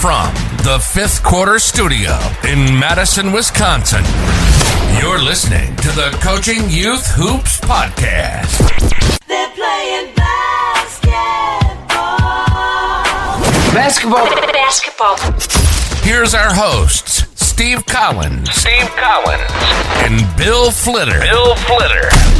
From the fifth quarter studio in Madison, Wisconsin, you're listening to the Coaching Youth Hoops Podcast. They're playing basketball. Basketball. Basketball. Here's our hosts, Steve Collins. Steve Collins. And Bill Flitter. Bill Flitter.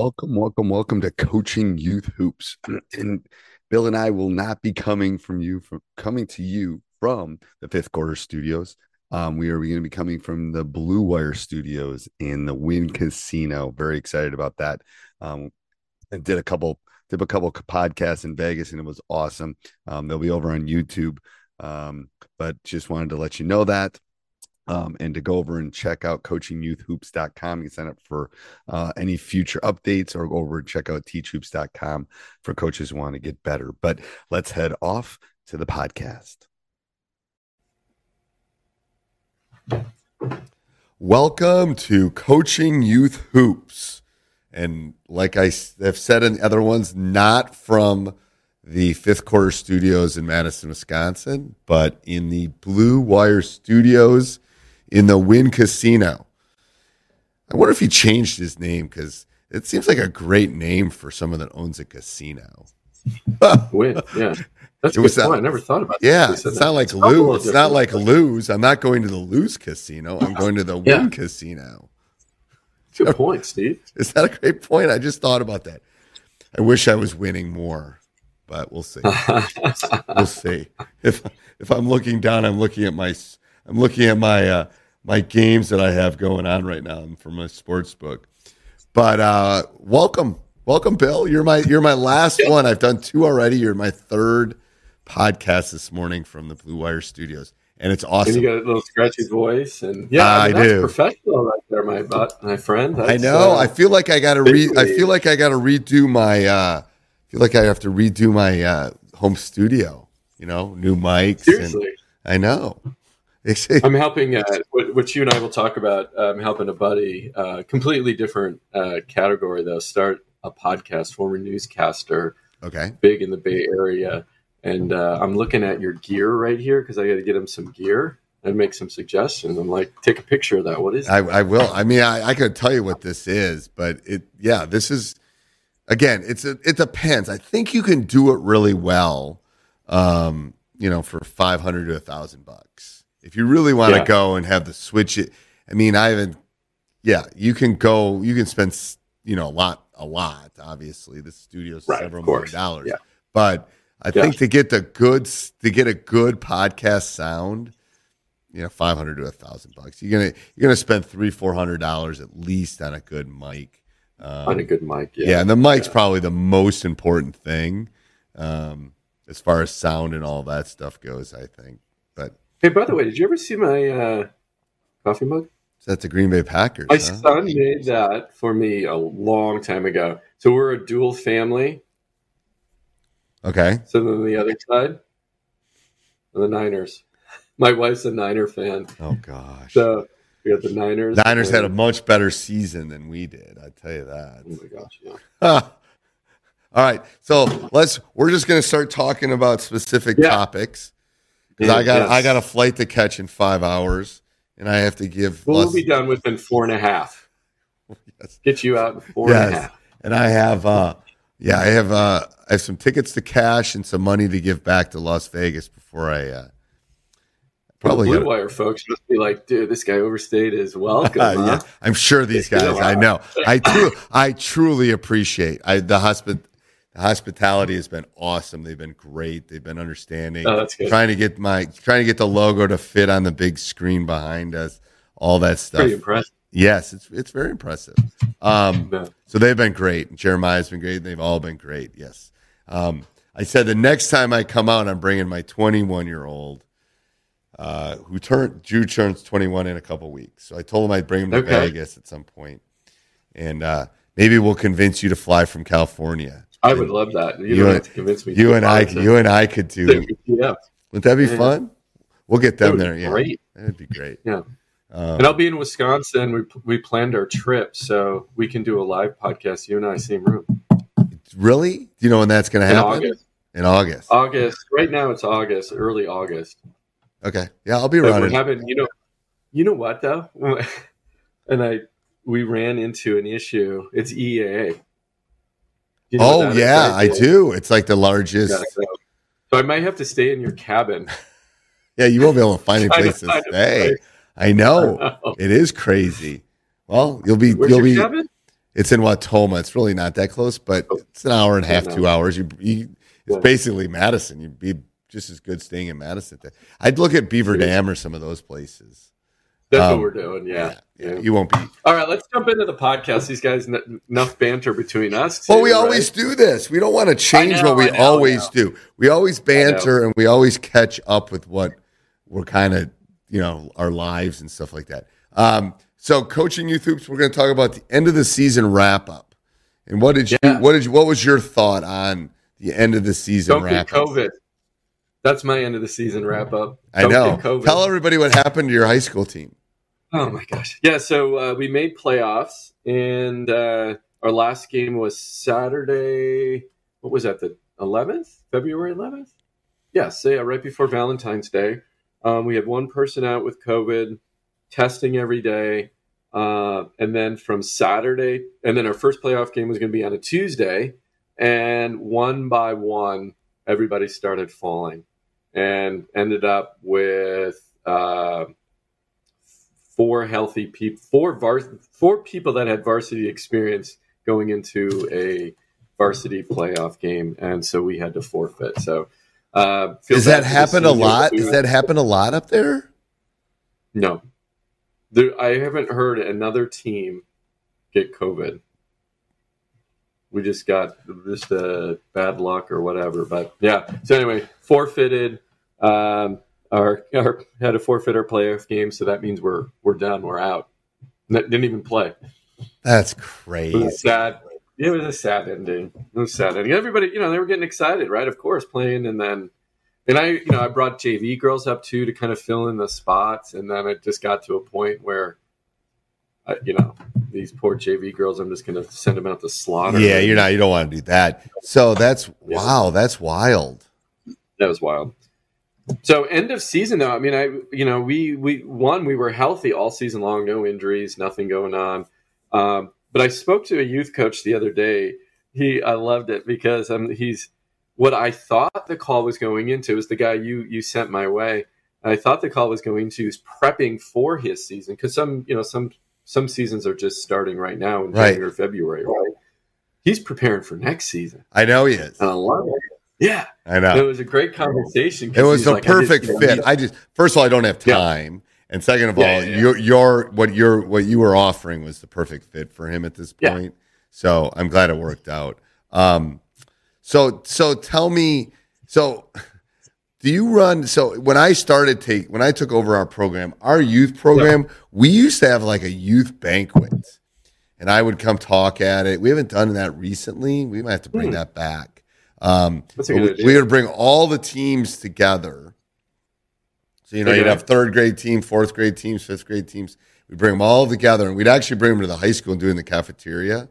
Welcome, welcome, welcome to Coaching Youth Hoops. And Bill and I will not be coming from you from coming to you from the fifth quarter studios. Um, we are going to be coming from the Blue Wire Studios in the Wynn Casino. Very excited about that. Um, I did a couple did a couple podcasts in Vegas and it was awesome. Um, they'll be over on YouTube. Um, but just wanted to let you know that um, and to go over and check out coachingyouthhoops.com. You can sign up for uh, any future updates or go over and check out teachhoops.com for coaches who want to get better. But let's head off to the podcast. Welcome to Coaching Youth Hoops. And like I have said in the other ones, not from the fifth quarter studios in Madison, Wisconsin, but in the Blue Wire Studios in the Wynn Casino. I wonder if he changed his name because it seems like a great name for someone that owns a casino. Win, yeah. That's It was that- I never thought about that. Yeah, it's not that. like little lose. It's not like lose. I'm not going to the lose casino. I'm going to the Yeah. Win casino. Good point, Steve. Is that a great point? I just thought about that. I wish I was winning more, but we'll see. we'll see. If if I'm looking down, I'm looking at my I'm looking at my uh, my games that I have going on right now from my sports book. But uh, welcome, welcome, Bill. You're my you're my last one. I've done two already. You're my third podcast this morning from the Blue Wire Studios, and it's and awesome. you got a little scratchy voice, and yeah, I mean, that's do. professional right there, my butt, my friend. I know. uh, I feel like I got to re. I feel like I got to redo my. uh I feel like I have to redo my uh home studio. You know, new mics. seriously. And I know. I'm helping, uh, what- which you and I will talk about. I'm helping a buddy, uh, completely different uh, category though, start a podcast. Former newscaster, okay. big in the Bay Area, and uh, I'm looking at your gear right here because I got to get him some gear and make some suggestions. I'm like, take a picture of that. What is? I, I will. I mean, I, I could tell you what this is, but it. Yeah, this is. Again, it's a, it depends. I think you can do it really well. Um, you know, for five hundred to a thousand bucks. If you really want to Yeah. go and have the switch it. I mean, I haven't. Yeah, you can go. You can spend. You know, a lot. A lot. Obviously, the studio's Right, several million dollars. Yeah. But I Yeah. think to get the good to get a good podcast sound, you know, five hundred to a thousand bucks. You're gonna you're gonna spend three four hundred dollars at least on a good mic. Um, on a good mic. yeah. Yeah, and the mic's probably the most important thing um, as far as sound and all that stuff goes. I think, Hey, by the way, did you ever see my uh, coffee mug? that's the Green Bay Packers. My huh? son made that for me a long time ago. So we're a dual family. Okay, So then the other side, the Niners. My wife's a Niner fan, oh gosh, so we got the Niners. Niners had a much better season than we did. I tell you that. Oh my gosh! Yeah. All right, so let's. We're just going to start talking about specific Yeah. topics because I got yes. I got a flight to catch in five hours, and I have to give. Well, be done within four and a half. Yes. Get you out in four and a half. and I have uh yeah, I have uh I have some tickets to cash and some money to give back to Las Vegas before I uh Probably Blue gotta- Wire folks must be like, dude, this guy overstayed his welcome. Uh, huh? yeah, I'm sure these guys. I know. I tru- I truly appreciate. I the hospi- the hospitality has been awesome. They've been great. They've been understanding. Oh, that's good. Trying to get my trying to get the logo to fit on the big screen behind us. All that stuff. Pretty impressive. Yes, it's it's very impressive. Um, Yeah. so they've been great. Jeremiah's been great. They've all been great. Yes. Um, I said the next time I come out, I'm bringing my 21 year old, uh, who turned Drew turns 21 in a couple weeks. So I told him I'd bring him to Okay. Vegas at some point, and uh, maybe we'll convince you to fly from California. I would love that. You, You don't and- have to convince me. You and I, it. you and I could do. yeah, Wouldn't that be Yeah. fun? We'll get them there. Yeah, great. that'd be great. Yeah. Um, And I'll be in Wisconsin. We we planned our trip, so we can do a live podcast. You and I, same room really? Do you know when that's going to happen? August. In August. August. Right now, it's August, early August. Okay. Yeah, I'll be running. we're having, you know, you know what though, and I we ran into an issue. It's EAA. You know Oh yeah? I do. It's like the largest. So, I might have to stay in your cabin. Yeah, you won't be able to find to place to stay. place. I know Oh, it is crazy. Well, you'll be Where's you'll be. cabin? It's in Wautoma. It's really not that close, but oh, it's an hour and a half, two hours. You, you it's Yeah. basically Madison. You'd be just as good staying in Madison. I'd look at Beaver Dam or some of those places. That's Um, what we're doing. Yeah. yeah. yeah. You won't be. All right, let's jump into the podcast. These guys, n- enough banter between us. Well, too, we right? always do this. We don't want to change know, what we know, always do. We always banter and we always catch up with what we're kind of, you know, our lives and stuff like that. Um, so, coaching youth hoops, we're going to talk about the end of the season wrap up. And what did you? Yeah. What did you? What was your thought on the end of the season Don't get wrap up? COVID. That's my end of the season wrap up. I Don't know. get COVID. Tell everybody what happened to your high school team. Oh my gosh. Yeah, so uh, we made playoffs, and uh, our last game was Saturday. What was that? The 11th, February 11th. Yes, yeah, right before Valentine's Day. Um, we had one person out with COVID, testing every day, uh, and then from Saturday, and then our first playoff game was going to be on a Tuesday, and one by one, everybody started falling, and ended up with. Four healthy people, four vars- four people that had varsity experience going into a varsity playoff game, and so we had to forfeit. So, uh, Does that happen a lot? Does that happen a lot up there? No, there, I haven't heard another team get COVID. We just got just uh, bad luck or whatever, but yeah. So anyway, forfeited. Um, our, our had to forfeit our playoff game, so that means we're we're done. We're out. N- Didn't even play. That's It crazy. was sad. It was a sad ending. It was sad ending. Everybody, you know, they were getting excited, right? Of course, playing, and then, and I, you know, I brought JV girls up too to kind of fill in the spots, and then it just got to a point where, I, you know, these poor JV girls, I'm just going to send them out to slaughter. Yeah, you're not. You don't want to do that. So that's wow. That's wild. That was wild. So end of season though, I mean, I you know we we one we were healthy all season long, no injuries, nothing going on. Um, but I spoke to a youth coach the other day. He I loved it because um, he's what I thought the call was going into is the guy you you sent my way. I thought the call was going to is prepping for his season because some you know some some seasons are just starting right now in Right. January February. Right? He's preparing for next season. I know he is. And I love it. Yeah, I know. it was a great conversation. It was a like, I just- perfect you know, fit. I just first of all, I don't have Yeah. time, and second of Yeah, all, yeah, yeah. your your what your what you were offering was the perfect fit for him at this Yeah. point. So I'm glad it worked out. Um, so so tell me, so do you run? So when I started take when I took over our program, our youth program, we used to have like a youth banquet, and I would come talk at it. We haven't done that recently. We might have to bring Hmm. that back. Um, That's a but good we, we would bring all the teams together. So you know, you'd have third grade team, fourth grade teams, fifth grade teams. We'd bring them all together, and we'd actually bring them to the high school and do it in the cafeteria,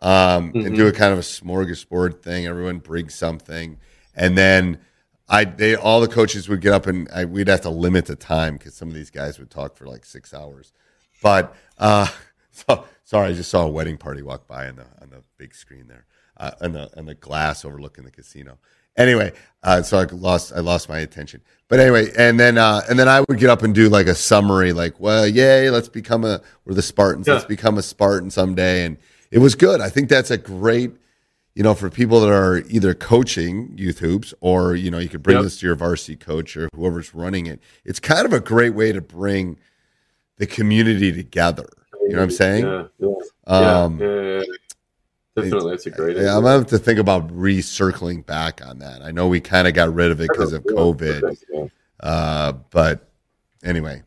um, and Mm-hmm. do a kind of a smorgasbord thing. Everyone brings something, and then I they all the coaches would get up and I, we'd have to limit the time because some of these guys would talk for like six hours. But uh, so sorry, I just saw a wedding party walk by on the on the big screen there, uh, on the on the glass overlooking the casino. Anyway, uh, so I lost I lost my attention. But anyway, and then uh, and then I would get up and do like a summary, like, well, yay, let's become a we're the Spartans, Yeah. let's become a Spartan someday, and it was good. I think that's a great you know, for people that are either coaching youth hoops or, you know, you could bring Yep. this to your varsity coach or whoever's running it. It's kind of a great way to bring the community together. You know what I'm saying? Yeah, yeah, Um. Definitely, that's a great. Yeah, I'm gonna have to think about recircling back on that. I know we kind of got rid of it because of COVID, uh, but anyway,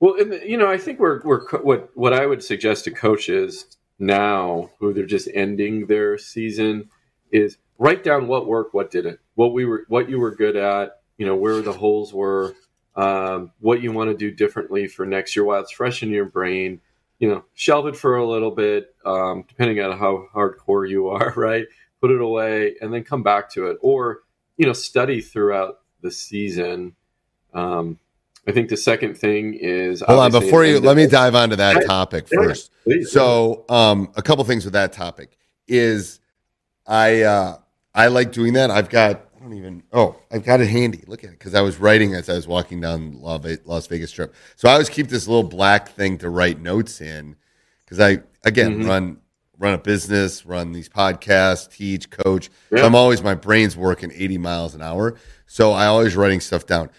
Well, and, you know, I think we're we're what what I would suggest to coaches now who they're just ending their season is write down what worked, what didn't, what we were, what you were good at, you know, where the holes were, um, what you want to do differently for next year while it's fresh in your brain. You know, shelve it for a little bit, um, depending on how hardcore you are, right? Put it away and then come back to it, or you know, study throughout the season. Um, I think the second thing is hold on before you. Let me dive onto that topic yeah, first. please, So, um, a couple things with that topic is I uh, I like doing that. I've got don't even oh I've got it handy. Look at it because I was writing as I was walking down La Las Vegas Strip. So I always keep this little black thing to write notes in because I again Mhm. run run a business, run these podcasts, teach, coach. So I'm always my brain's working 80 miles an hour. So I always writing stuff down.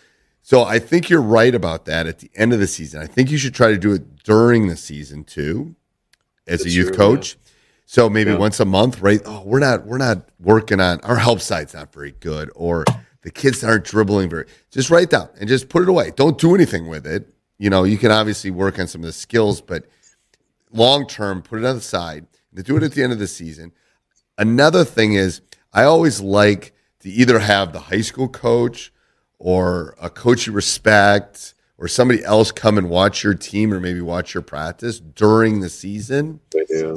So I think you're right about that at the end of the season. I think you should try to do it during the season too, as a youth true, coach. So maybe Yeah. once a month, right? Oh, we're not we're not working on our help side's not very good, or the kids aren't dribbling very. Just write down and just put it away. Don't do anything with it. You know, you can obviously work on some of the skills, but long term, put it on the side. And do it at the end of the season. Another thing is, I always like to either have the high school coach or a coach you respect or somebody else come and watch your team or maybe watch your practice during the season?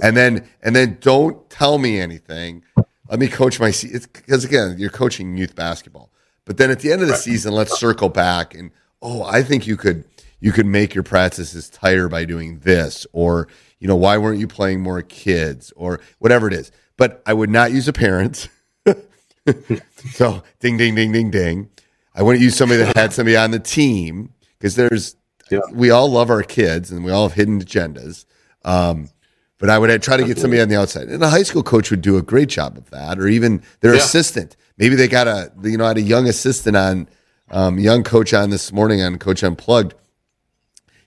And then and then don't tell me anything. Let me coach my se- it's because again you're coaching youth basketball. But then at the end of the season let's circle back and oh i think you could you could make your practices tighter by doing this or you know why weren't you playing more kids or whatever it is. But i would not use a parent. So ding ding ding ding ding. I wouldn't use somebody that had somebody on the team because there's Yeah. we all love our kids and we all have hidden agendas um, but I would try to get somebody on the outside. And a high school coach would do a great job of that, or even their Yeah. assistant. Maybe they got a you know had a young assistant on, um, young coach on this morning on Coach Unplugged.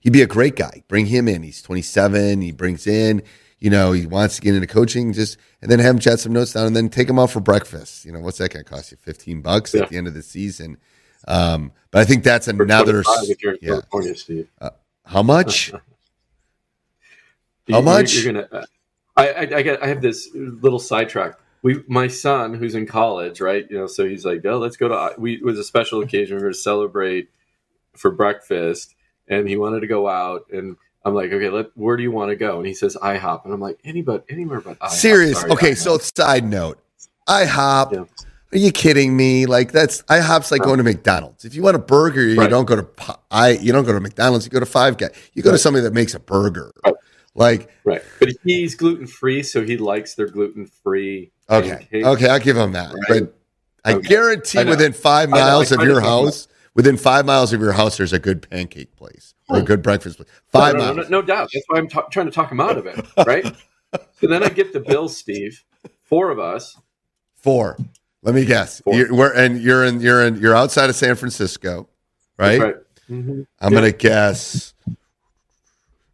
He'd be a great guy. Bring him in. He's 27. He brings in, you know, he wants to get into coaching. Just and then have him chat some notes down, and then take him out for breakfast. You know, what's that going to cost you? 15 bucks Yeah. at the end of the season. Um, but I think that's another. 25 if you're in Yeah. Steve. How much? How you- much? You're gonna. uh, I, I I get I have this little sidetrack. We my son who's in college, right? You know, so he's like, oh, let's go to. We it was a special occasion. We were to celebrate for breakfast, and he wanted to go out, and I'm like, okay, let where do you want to go? And he says IHOP, and I'm like, anybody anywhere but IHOP. Serious. Sorry, okay, IHOP. so side note, IHOP. Yeah. Are you kidding me? Like that's IHOP's like going to McDonald's. If you want a burger, you Right. don't go to I. You don't go to McDonald's. You go to Five Guys. You go to somebody that makes a burger. Right. Like right, but he's gluten free, so he likes their gluten free. okay, okay, I'll give him that. Right. But I Okay. guarantee I within five I know. I miles of your house, within five miles of your house, there's a good pancake place or a Oh. good breakfast place. Five no, no, miles. no, no doubt. That's why I'm ta- trying to talk him out of it, right? so then I get the bill, Steve. Four of us. Four. Let me guess. You're, we're, and you're in. You're in. You're outside of San Francisco, right? Right. Mhm. I'm gonna guess.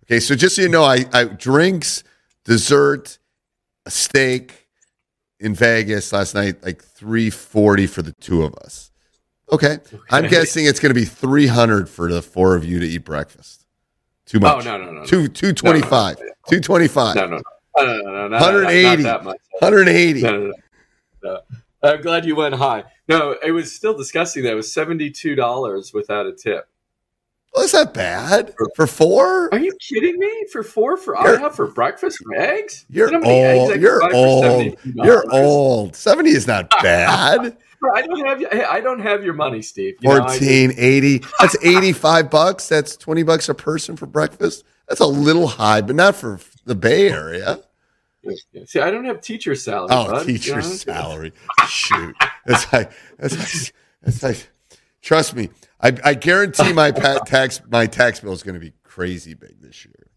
Okay, so just so you know, I, I drinks, dessert, a steak in Vegas last night, like three forty for the two of us. Okay, I'm guessing it's gonna be three hundred for the four of you to eat breakfast. Too Oh much. no, no, no, no. Two two twenty five. Two twenty five. No, no, no. No, no, no, no, no, no, 180. Not that much. Hundred eighty. No, no, no. no. I'm glad you went high. No, it was still disgusting. That it was seventy-two dollars without a tip. Well, is that bad for four? Are you kidding me? For four for I You're- have for breakfast for eggs? You're how eggs old. You're old. You're old. Seventy is not bad. I don't have. I don't have your money, Steve. You know, 80. That's 85 bucks. That's 20 bucks a person for breakfast. That's a little high, but not for the Bay Area. See, I don't have teacher salary. Oh, bud. teacher You know? salary. Shoot. That's like, that's like, like, trust me. I, I guarantee my tax, my tax bill is going to be crazy big this year.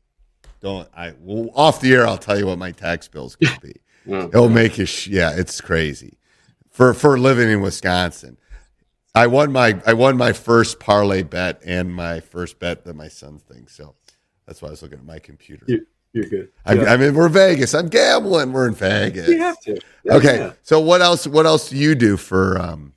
Don't I? Well, off the air, I'll tell you what my tax bill is going to be. Yeah. It'll make you, sh- yeah, it's crazy for for living in Wisconsin. I won my I won my first parlay bet and my first bet that my son thinks. So that's why I was looking at my computer. You- You're good. I, Yeah. I mean, we're Vegas. I'm gambling. We're in Vegas. you have to. Yeah, Okay. yeah. So what else? What else do you do for um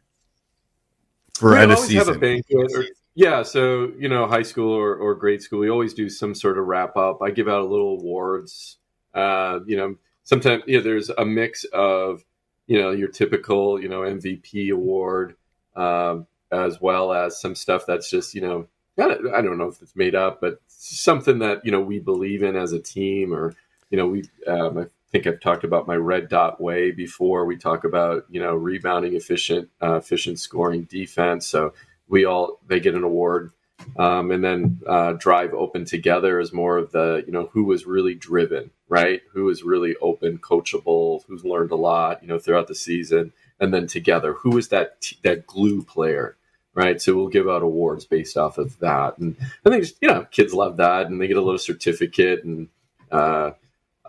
for We end of always have a season? Or, yeah, so you know, high school or, or grade school, we always do some sort of wrap up. I give out a little awards. Uh, you know, sometimes you know, there's a mix of you know your typical you know MVP award, um, as well as some stuff that's just you know I don't, I don't know if it's made up, but something that you know we believe in as a team, or you know we um, I think I've talked about my red dot way before. We talk about you know rebounding, efficient, uh, efficient scoring, defense. So we all they get an award, um, and then uh, drive open together is more of the you know who was really driven, right? Who was really open, coachable, who's learned a lot, you know, throughout the season, and then together, who is that t- that glue player. Right, so we'll give out awards based off of that, and I think you know kids love that, and they get a little certificate, and uh,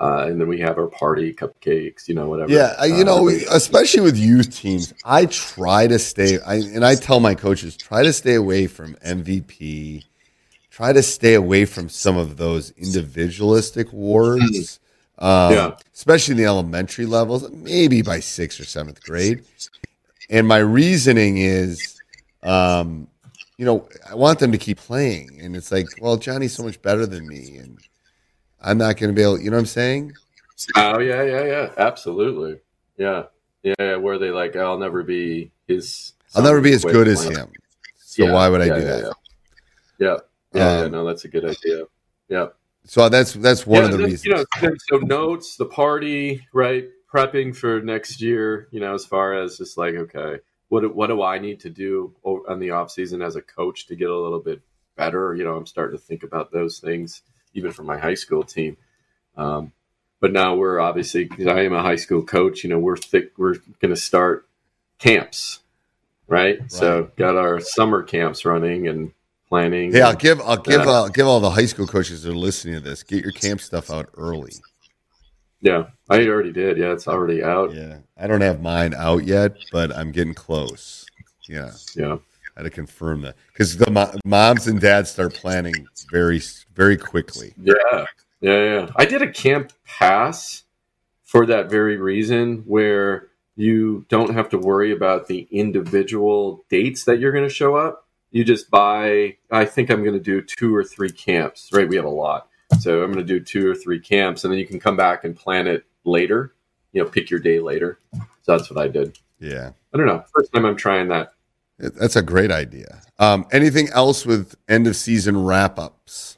uh, and then we have our party, cupcakes, you know, whatever. Yeah, I- you know, Uh, especially with youth teams, I try to stay. I and I tell my coaches try to stay away from MVP. Try to stay away from some of those individualistic awards. Um, Yeah. especially in the elementary levels, maybe by sixth or seventh grade. And my reasoning is, um, you know, I want them to keep playing, and it's like, well, Johnny's so much better than me, and I'm not going to be able. You know what I'm saying? Oh yeah, yeah, yeah, absolutely. Yeah, yeah. yeah, Where they like, I'll never be his. I'll never be as good as him. So Yeah, why would I yeah, do that? Yeah, yeah, Um, No, that's a good idea. Yeah, So that's that's one of the reasons. You know, so notes, the party, right? Prepping for next year. You know, as far as just like, okay, what do- what do I need to do on the off season as a coach to get a little bit better? You know, I'm starting to think about those things even for my high school team. Um, but now we're obviously because I am a high school coach. You know, we're thick. We're going to start camps, right? So got our summer camps running and planning. Yeah, hey, I'll give I'll give uh, give all the high school coaches that are listening to this. Get your camp stuff out early. Yeah, I already did. Yeah, it's already out. Yeah, I don't have mine out yet, but I'm getting close. Yeah, Yeah. I had to confirm that because the mo- moms and dads start planning very very quickly. Yeah, yeah, yeah. I did a camp pass for that very reason, where you don't have to worry about the individual dates that you're going to show up. You just buy. I think I'm going to do two or three camps. Right, we have a lot, so I'm going to do two or three camps, and then you can come back and plan it later. You know, pick your day later. So that's what I did. Yeah, I don't know. First time I'm trying that. That's a great idea. Um, anything else with end of season wrap ups?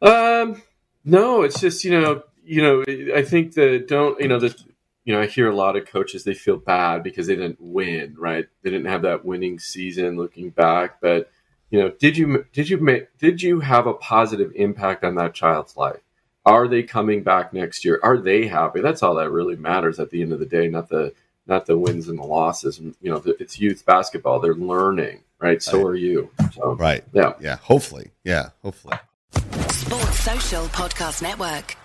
Um, no, it's just you know, you know, I think that don't you know that you know I hear a lot of coaches they feel bad because they didn't win, right? They didn't have that winning season. Looking back, but you know, did you did you make did you have a positive impact on that child's life? Are they coming back next year? Are they happy? That's all that really matters at the end of the day, not the not the wins and the losses. You know, it's youth basketball; they're learning, right? So are you. So Right. yeah. Yeah. Hopefully. Yeah. Hopefully. Sports Social Podcast Network.